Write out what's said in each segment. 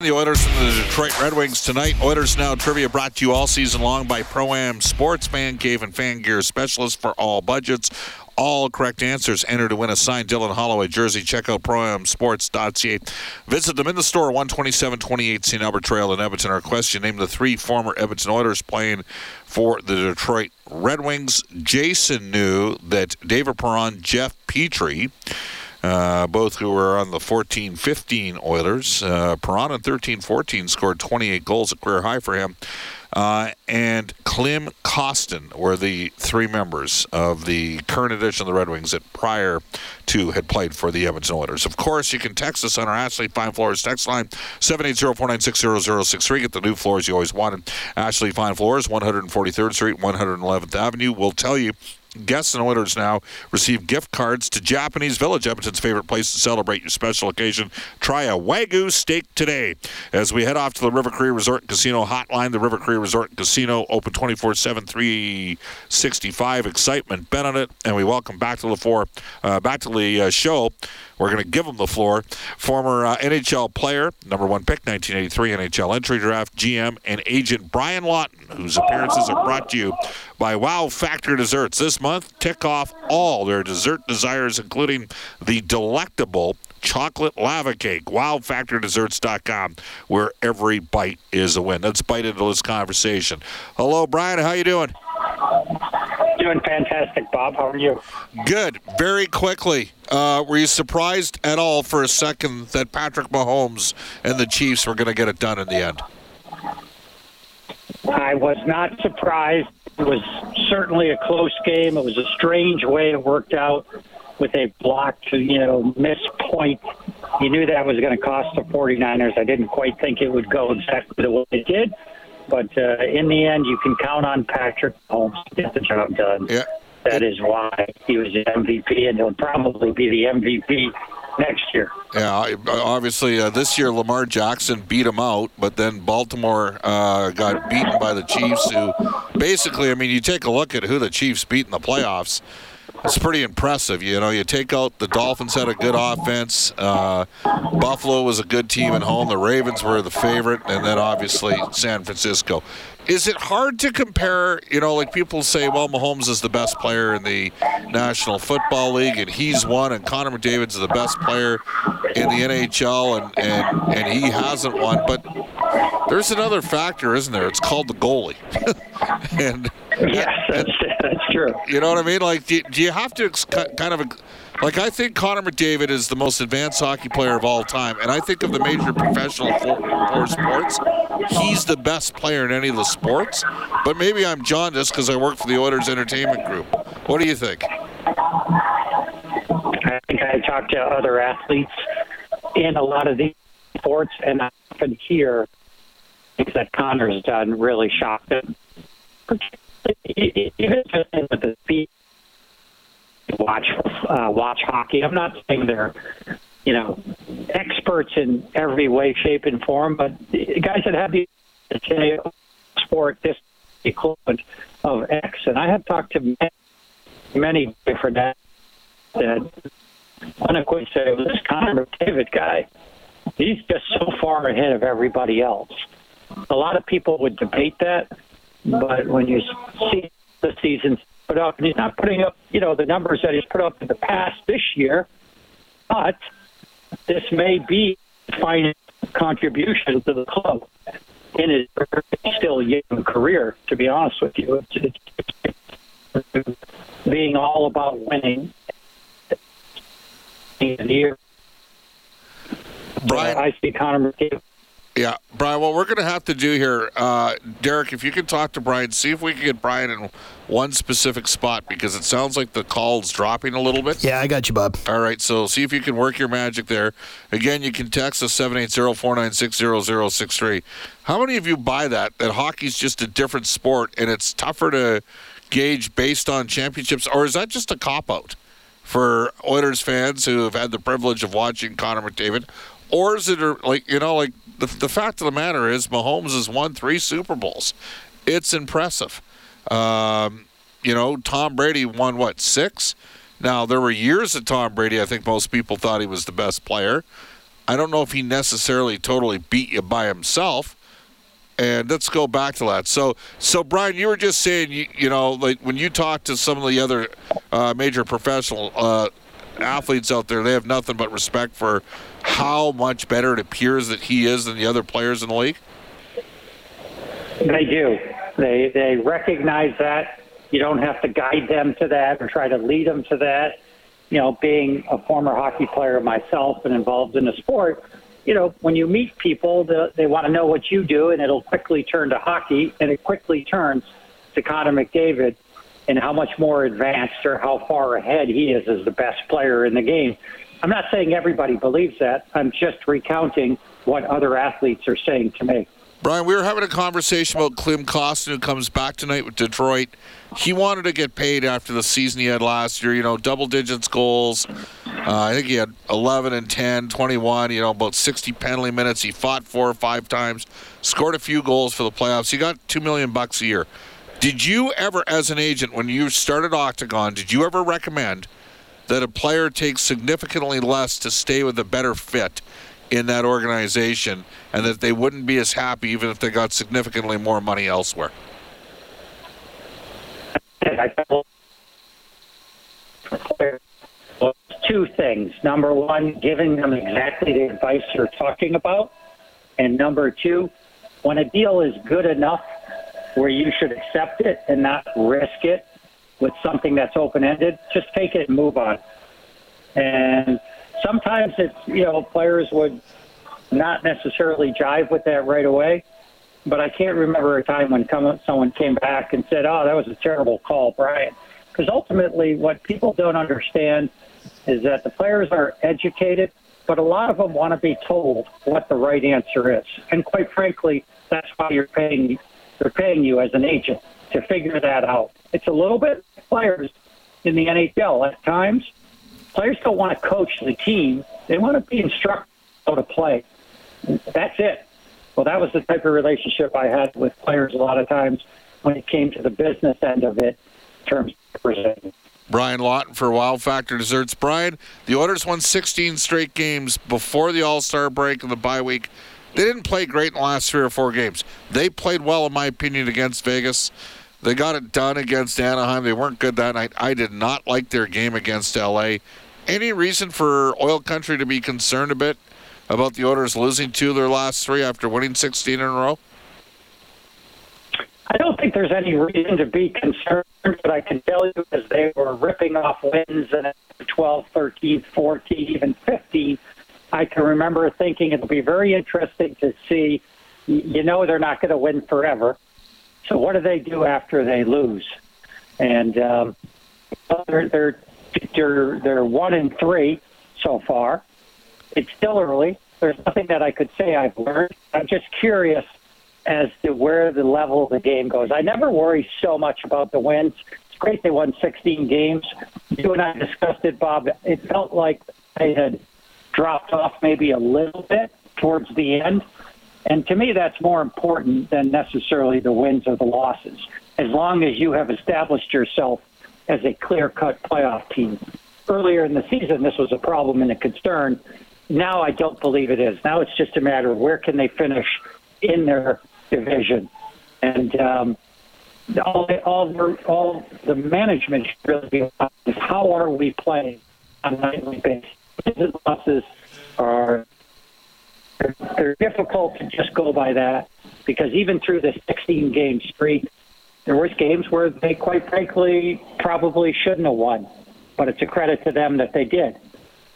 The Oilers and the Detroit Red Wings tonight. Oilers Now trivia brought to you all season long by Pro Am Sports, Man Cave, and Fan Gear Specialist for all budgets. All correct answers enter to win a signed Dylan Holloway jersey. Check out proamsports.ca. Visit them in the store, 127 28 St. Albert Trail in Edmonton. Our question name the three former Edmonton Oilers playing for the Detroit Red Wings. Jason knew that David Perron, Jeff Petry, uh, both who were on the 14 15 Oilers. Uh, Perron in 13 14 scored 28 goals, a career high for him. Uh, and Klim Kostin were the three members of the current edition of the Red Wings that prior to had played for the Edmonton Oilers. Of course, you can text us on our Ashley Fine Floors text line, 780-496-0063. Get the new floors you always wanted. Ashley Fine Floors, 143rd Street, 111th Avenue. We'll tell you Guests and Oilers now receive gift cards to Japanese Village, Edmonton's favorite place to celebrate your special occasion. Try a Wagyu steak today. As we head off to the River Cree Resort and Casino hotline, the River Cree Resort and Casino open 24 7, 365. Excitement bet on it. And we welcome back to the floor, uh, back to the uh, show. We're going to give him the floor. Former uh, NHL player, number one pick, 1983 NHL entry draft, GM, and agent Brian Lawton, whose appearances are brought to you by Wow Factor Desserts. This month, tick off all their dessert desires, including the delectable chocolate lava cake. WowFactorDesserts.com, where every bite is a win. Let's bite into this conversation. Hello, Brian. How you doing? Doing fantastic, Bob. How are you? Good. Very quickly, uh, were you surprised at all for a second that Patrick Mahomes and the Chiefs were going to get it done in the end? I was not surprised. It was certainly a close game. It was a strange way it worked out with a blocked, you know, miss point. You knew that was going to cost the 49ers. I didn't quite think it would go exactly the way it did. But uh, in the end, you can count on Patrick Mahomes to get the job done. Yeah. That is why he was the MVP, and he'll probably be the MVP next year. Yeah, obviously uh, this year Lamar Jackson beat him out, but then Baltimore uh, got beaten by the Chiefs, who basically, I mean, you take a look at who the Chiefs beat in the playoffs. It's pretty impressive. You know, you take out the Dolphins had a good offense. Uh, Buffalo was a good team at home. The Ravens were the favorite, and then obviously San Francisco. Is it hard to compare? You know, like people say, well, Mahomes is the best player in the National Football League, and he's won, and Connor McDavid's the best player in the NHL, and and and he hasn't won. But there's another factor, isn't there? It's called the goalie, and yes, that's, that's true. You know what I mean? Like, do, do you have to ex- kind of like I think Connor McDavid is the most advanced hockey player of all time, and I think of the major professional four, four sports, he's the best player in any of the sports. But maybe I'm jaundiced because I work for the Oilers Entertainment Group. What do you think? I think I talk to other athletes in a lot of these sports, and I often hear things that Connor's done really shocked them. Even just with the speed watch uh, watch hockey. I'm not saying they're you know experts in every way, shape, and form, but guys that have the sport this equivalent of X. And I have talked to many, many different that unequivocally say this Connor McDavid guy, he's just so far ahead of everybody else. A lot of people would debate that, but when you see the seasons put up, and he's not putting up, you know, the numbers that he's put up in the past this year, but this may be final contribution to the club in his still young career. To be honest with you, it's, it's being all about winning. Brian, I see Connor McDavid Yeah, Brian. What we're going to have to do here, uh, Derek, if you can talk to Brian, see if we can get Brian in one specific spot because it sounds like the call's dropping a little bit. Yeah, I got you, Bob. All right, so see if you can work your magic there. Again, you can text us 780-496-0063. How many of you buy that, that hockey's just a different sport and it's tougher to gauge based on championships, or is that just a cop-out for Oilers fans who have had the privilege of watching Connor McDavid? Or is it like, you know, like the, the fact of the matter is Mahomes has won three Super Bowls. It's impressive. Um, you know, Tom Brady won, what, six? Now, there were years that Tom Brady, I think most people thought he was the best player. I don't know if he necessarily totally beat you by himself. And let's go back to that. So, so Brian, you were just saying, you, you know, like when you talk to some of the other uh, major professional uh, athletes out there, they have nothing but respect for how much better it appears that he is than the other players in the league. They do. They they recognize that. You don't have to guide them to that or try to lead them to that. You know, being a former hockey player myself and involved in the sport, you know, when you meet people, the, they want to know what you do, and it'll quickly turn to hockey, and it quickly turns to Connor McDavid and how much more advanced or how far ahead he is as the best player in the game. I'm not saying everybody believes that. I'm just recounting what other athletes are saying to me. Brian, we were having a conversation about Klim Kostin, who comes back tonight with Detroit. He wanted to get paid after the season he had last year, you know, double digits goals. Uh, I think he had 11 and 10, 21, you know, about 60 penalty minutes. He fought four or five times, scored a few goals for the playoffs. He got 2 million bucks a year. Did you ever, as an agent, when you started Octagon, did you ever recommend that a player takes significantly less to stay with a better fit in that organization and that they wouldn't be as happy even if they got significantly more money elsewhere? Two things. Number one, giving them exactly the advice you're talking about. And number two, when a deal is good enough where you should accept it and not risk it with something that's open ended, just take it and move on. And sometimes it's, you know, players would not necessarily jive with that right away. But I can't remember a time when come, someone came back and said, oh, that was a terrible call, Brian. Because ultimately, what people don't understand is that the players are educated, but a lot of them want to be told what the right answer is. And quite frankly, that's why you're paying they're paying you as an agent to figure that out. It's a little bit players in the NHL at times. Players don't want to coach the team; they want to be instructed how to play. That's it. Well, that was the type of relationship I had with players a lot of times when it came to the business end of it, in terms of presenting. Brian Lawton for Wow Factor Desserts. Brian, the Oilers won 16 straight games before the All Star break and the bye week. They didn't play great in the last three or four games. They played well, in my opinion, against Vegas. They got it done against Anaheim. They weren't good that night. I did not like their game against LA. Any reason for Oil Country to be concerned a bit about the Oilers losing two of their last three after winning 16 in a row? I don't think there's any reason to be concerned, but I can tell you as they were ripping off wins and 12, 13, 14, even 15 I can remember thinking it'll be very interesting to see. You know, they're not going to win forever. So what do they do after they lose? And um, they're they're they're they're one and three so far. It's still early. There's nothing that I could say I've learned. I'm just curious as to where the level of the game goes. I never worry so much about the wins. It's great they won 16 games. You and I discussed it, Bob. It felt like they had dropped off maybe a little bit towards the end. And to me, that's more important than necessarily the wins or the losses. As long as you have established yourself as a clear cut playoff team. Earlier in the season, this was a problem and a concern. Now I don't believe it is. Now it's just a matter of where can they finish in their division. And um, all, all, all the management should really be is how are we playing on a nightly basis? wins losses are they're, they're difficult to just go by that because even through the 16 game streak, there was games where they quite frankly probably shouldn't have won, but it's a credit to them that they did.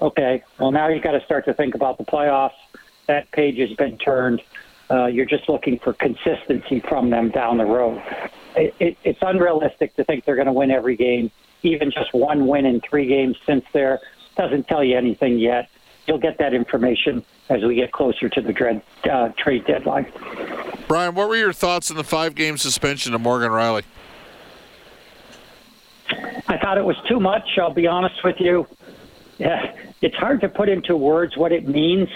Okay, well now you've got to start to think about the playoffs. That page has been turned. Uh, you're just looking for consistency from them down the road. It, it, it's unrealistic to think they're going to win every game. Even just one win in three games since there doesn't tell you anything yet. You'll get that information as we get closer to the dread, uh, trade deadline. Brian, what were your thoughts on the five game suspension of Morgan Rielly? I thought it was too much. I'll be honest with you. Yeah, it's hard to put into words what it means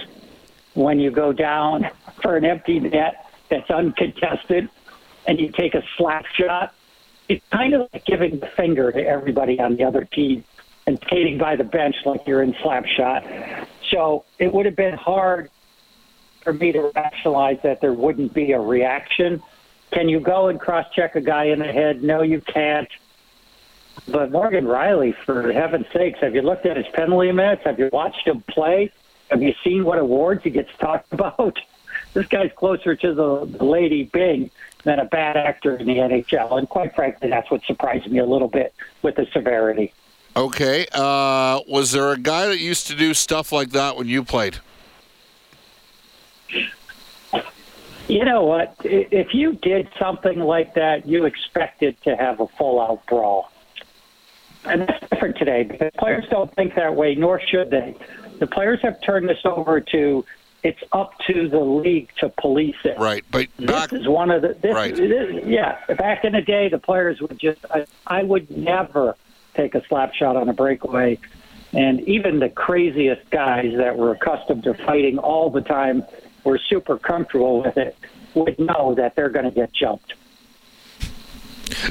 when you go down for an empty net that's uncontested and you take a slap shot. It's kind of like giving the finger to everybody on the other team and skating by the bench like you're in slap shot. So it would have been hard for me to rationalize that there wouldn't be a reaction. Can you go and cross check a guy in the head? No, you can't. But Morgan Rielly, for heaven's sakes, have you looked at his penalty minutes? Have you watched him play? Have you seen what awards he gets talked about? This guy's closer to the Lady Byng than a bad actor in the NHL. And quite frankly, that's what surprised me a little bit with the severity. Okay. Uh, was there a guy that used to do stuff like that when you played? You know what? If you did something like that, you expected to have a full out brawl. And that's different today because players don't think that way, nor should they. The players have turned this over to it's up to the league to police it. Right, but back, this is one of the this, right. This, yeah. Back in the day, the players would just I, I would never take a slap shot on a breakaway, and even the craziest guys that were accustomed to fighting all the time were super comfortable with it would know that they're going to get jumped.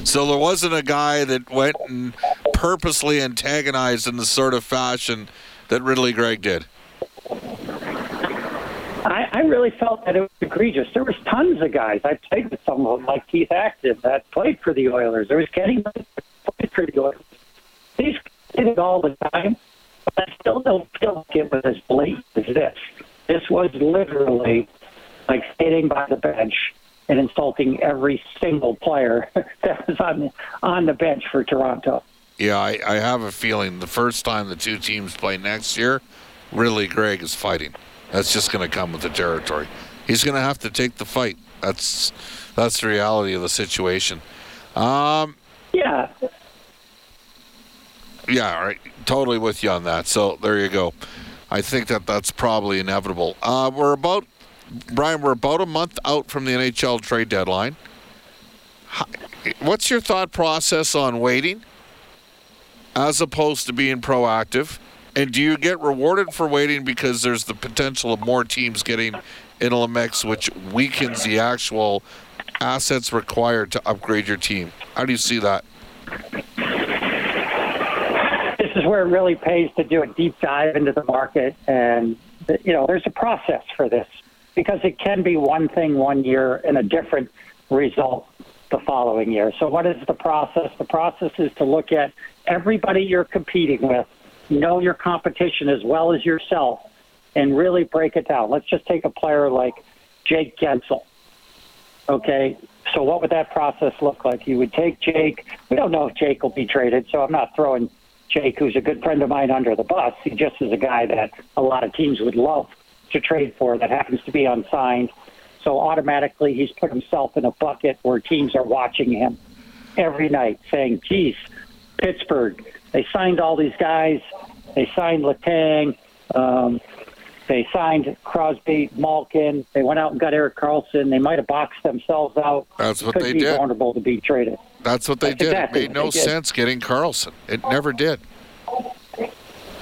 So there wasn't a guy that went and purposely antagonized in the sort of fashion that Ridley Greig did. I, I really felt that it was egregious. There was tons of guys. I played with some of them, like Keith Acton, that played for the Oilers. There was Kenny that played for the Oilers. Did it all the time, but I still don't feel like it was as blatant as this. This was literally like sitting by the bench and insulting every single player that was on on the bench for Toronto. Yeah, I, I have a feeling the first time the two teams play next year, Ridley Greig is fighting. That's just going to come with the territory. He's going to have to take the fight. That's that's the reality of the situation. Um, yeah. Yeah, right. Totally with you on that. So there you go. I think that that's probably inevitable. Uh, we're about Brian. We're about a month out from the NHL trade deadline. What's your thought process on waiting, as opposed to being proactive? And do you get rewarded for waiting because there's the potential of more teams getting in a mix, which weakens the actual assets required to upgrade your team? How do you see that? Is where it really pays to do a deep dive into the market, and you know, there's a process for this because it can be one thing one year and a different result the following year. So, what is the process? The process is to look at everybody you're competing with know your competition as well as yourself and really break it down. Let's just take a player like Jake Guentzel. Okay, so what would that process look like? You would take Jake. We don't know if Jake will be traded, so I'm not throwing Jake, who's a good friend of mine, under the bus. He just is a guy that a lot of teams would love to trade for that happens to be unsigned. So automatically he's put himself in a bucket where teams are watching him every night saying, geez, Pittsburgh, they signed all these guys. They signed Letang. Um, they signed Crosby, Malkin. They went out and got Erik Karlsson. They might have boxed themselves out. That's what Could they be did. vulnerable to be traded. That's what they That's did. exactly it made no sense getting Karlsson. It never did.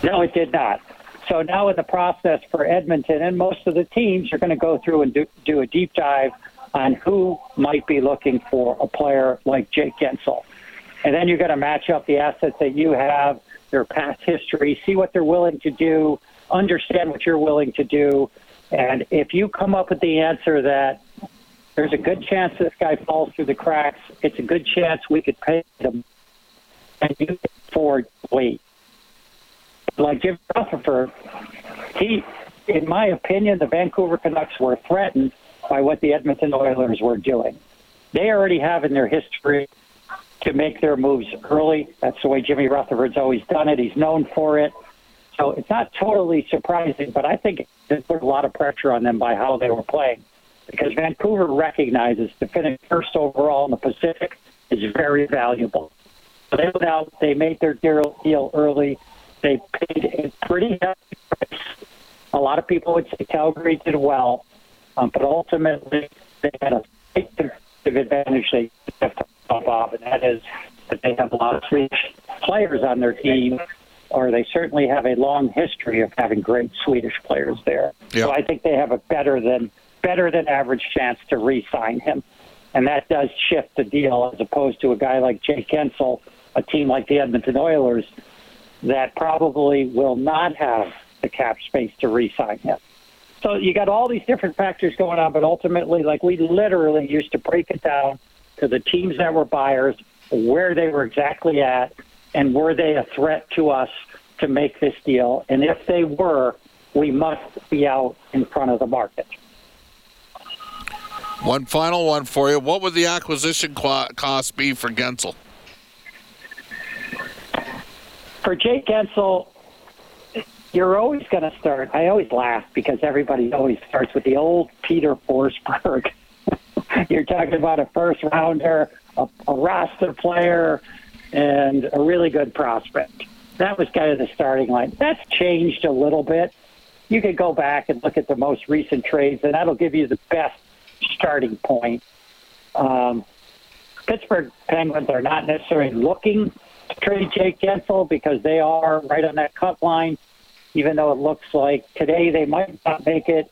No, it did not. So now in the process for Edmonton and most of the teams are going to go through and do, do a deep dive on who might be looking for a player like Jake Guentzel. And then you're going to match up the assets that you have, their past history, see what they're willing to do, understand what you're willing to do. And if you come up with the answer that there's a good chance this guy falls through the cracks, it's a good chance we could pay him, and you can afford wait. Like Jim Rutherford, he, in my opinion, the Vancouver Canucks were threatened by what the Edmonton Oilers were doing. They already have in their history to make their moves early. That's the way Jimmy Rutherford's always done it. He's known for it. So it's not totally surprising, but I think it put a lot of pressure on them by how they were playing. Because Vancouver recognizes to finish first overall in the Pacific is very valuable. So they went out, they made their deal early. They paid a pretty hefty price. A lot of people would say Calgary did well, um, but ultimately they had a big competitive advantage they have to Bob, and that is that they have a lot of Swedish players on their team, or they certainly have a long history of having great Swedish players there. Yeah. So I think they have a better than better than average chance to re-sign him, and that does shift the deal as opposed to a guy like Jake Guentzel, a team like the Edmonton Oilers that probably will not have the cap space to re-sign him. So you got all these different factors going on, but ultimately, like we literally used to break it down to the teams that were buyers, where they were exactly at, and were they a threat to us to make this deal? And if they were, we must be out in front of the market. One final one for you. What would the acquisition cost be for Guentzel? For Jake Guentzel, you're always going to start. I always laugh because everybody always starts with the old Peter Forsberg. you're talking about a first rounder, a, a roster player, and a really good prospect. That was kind of the starting line. That's changed a little bit. You could go back and look at the most recent trades, and that'll give you the best starting point. Um, Pittsburgh Penguins are not necessarily looking to trade Jake Guentzel because they are right on that cut line, even though it looks like today they might not make it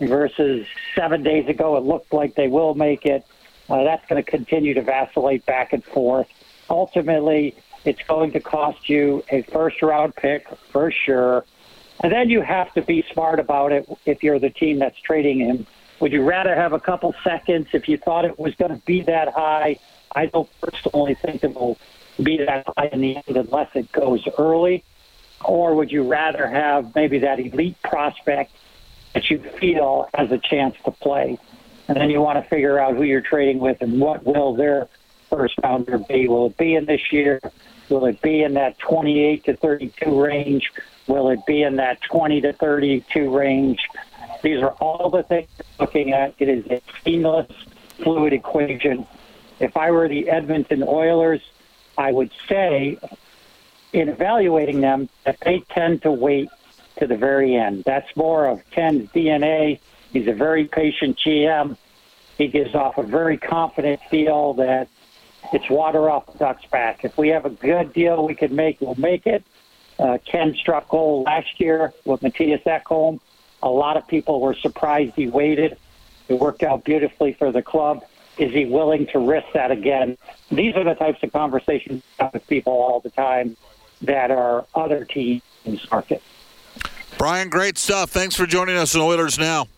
versus seven days ago it looked like they will make it. Uh, that's going to continue to vacillate back and forth. Ultimately, it's going to cost you a first round pick for sure. And then you have to be smart about it if you're the team that's trading him. Would you rather have a couple seconds if you thought it was going to be that high? I don't personally think it will be that high in the end unless it goes early. Or would you rather have maybe that elite prospect that you feel has a chance to play? And then you want to figure out who you're trading with and what will their first rounder be. Will it be in this year? Will it be in that 28 to 32 range? Will it be in that 20 to 32 range? These are all the things looking at. It is a seamless, fluid equation. If I were the Edmonton Oilers, I would say in evaluating them that they tend to wait to the very end. That's more of Ken's DNA. He's a very patient GM. He gives off a very confident feel that it's water off the duck's back. If we have a good deal we could make, we'll make it. Uh, Ken struck gold last year with Mattias Ekholm. A lot of people were surprised he waited. It worked out beautifully for the club. Is he willing to risk that again? These are the types of conversations with people all the time that are other teams market. Brian, great stuff. Thanks for joining us in Oilers Now.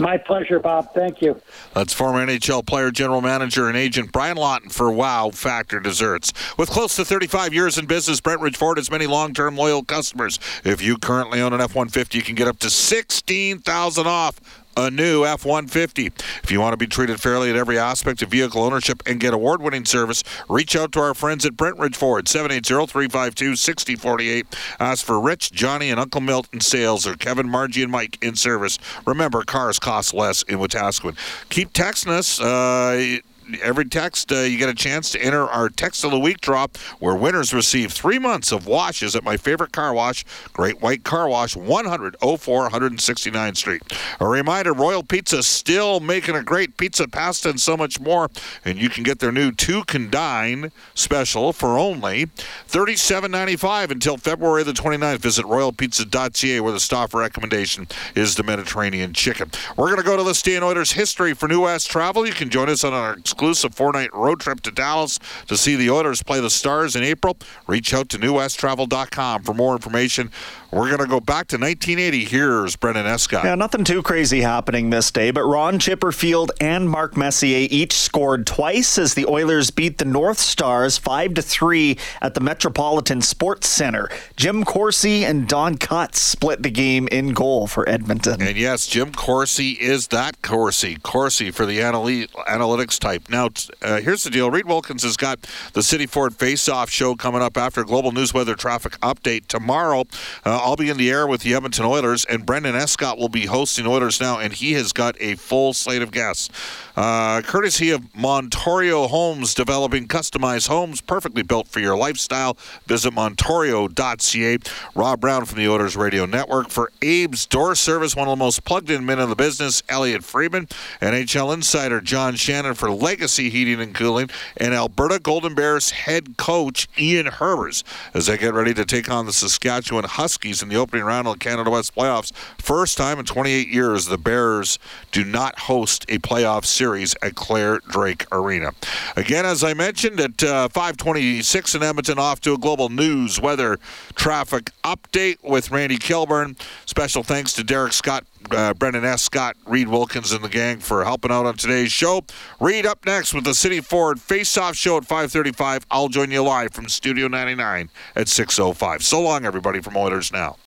My pleasure, Bob. Thank you. That's former NHL player, general manager, and agent Brian Lawton for Wow Factor Desserts. With close to 35 years in business, Brentridge Ford has many long-term loyal customers. If you currently own an F-150, you can get up to 16000 off a new F 150. If you want to be treated fairly at every aspect of vehicle ownership and get award winning service, reach out to our friends at Brentridge Ford, 780 352 6048. Ask for Rich, Johnny, and Uncle Milton sales or Kevin, Margie, and Mike in service. Remember, cars cost less in Wetaskiwin. Keep texting us. Uh, every text, uh, you get a chance to enter our Text of the Week drop, where winners receive three months of washes at my favorite car wash, Great White Car Wash, 10004 169th Street. A reminder Royal Pizza still making a great pizza, pasta, and so much more. And you can get their new two can dine special for only $37.95 until February the 29th. Visit royalpizza.ca, where the staff recommendation is the Mediterranean chicken. We're going to go to the Stan Oilers history for New West Travel. You can join us on our four night road trip to Dallas to see the Oilers play the Stars in April. Reach out to newwesttravel.com for more information. We're going to go back to 1980. Here's Brendan Escott. Yeah, nothing too crazy happening this day, but Ron Chipperfield and Mark Messier each scored twice as the Oilers beat the North Stars 5 to 3 at the Metropolitan Sports Center. Jim Corsi and Don Cutts split the game in goal for Edmonton. And yes, Jim Corsi is that Corsi. Corsi for the analy- analytics type. Now, uh, here's the deal. Reed Wilkins has got the City Ford Face-Off show coming up after Global News Weather Traffic Update tomorrow. Uh, I'll be in the air with the Edmonton Oilers, and Brendan Escott will be hosting Oilers Now, and he has got a full slate of guests. Uh, courtesy of Montorio Homes, developing customized homes perfectly built for your lifestyle. Visit montorio.ca. Rob Brown from the Oilers Radio Network. For Abe's Door Service, one of the most plugged-in men in the business, Elliotte Friedman. NHL Insider John Shannon for Legacy Heating and Cooling. And Alberta Golden Bears head coach Ian Herbers as they get ready to take on the Saskatchewan Huskies in the opening round of the Canada West playoffs. First time in 28 years the Bears do not host a playoff series at Clare Drake Arena. Again, as I mentioned, at uh, 526 in Edmonton, off to a global news weather traffic update with Randy Kilburn. Special thanks to Derek Scott, uh, Brendan S. Scott, Reed Wilkins, and the gang for helping out on today's show. Reed up next with the City Ford Face-Off Show at 535. I'll join you live from Studio 99 at 605. So long, everybody, from Oilers Now.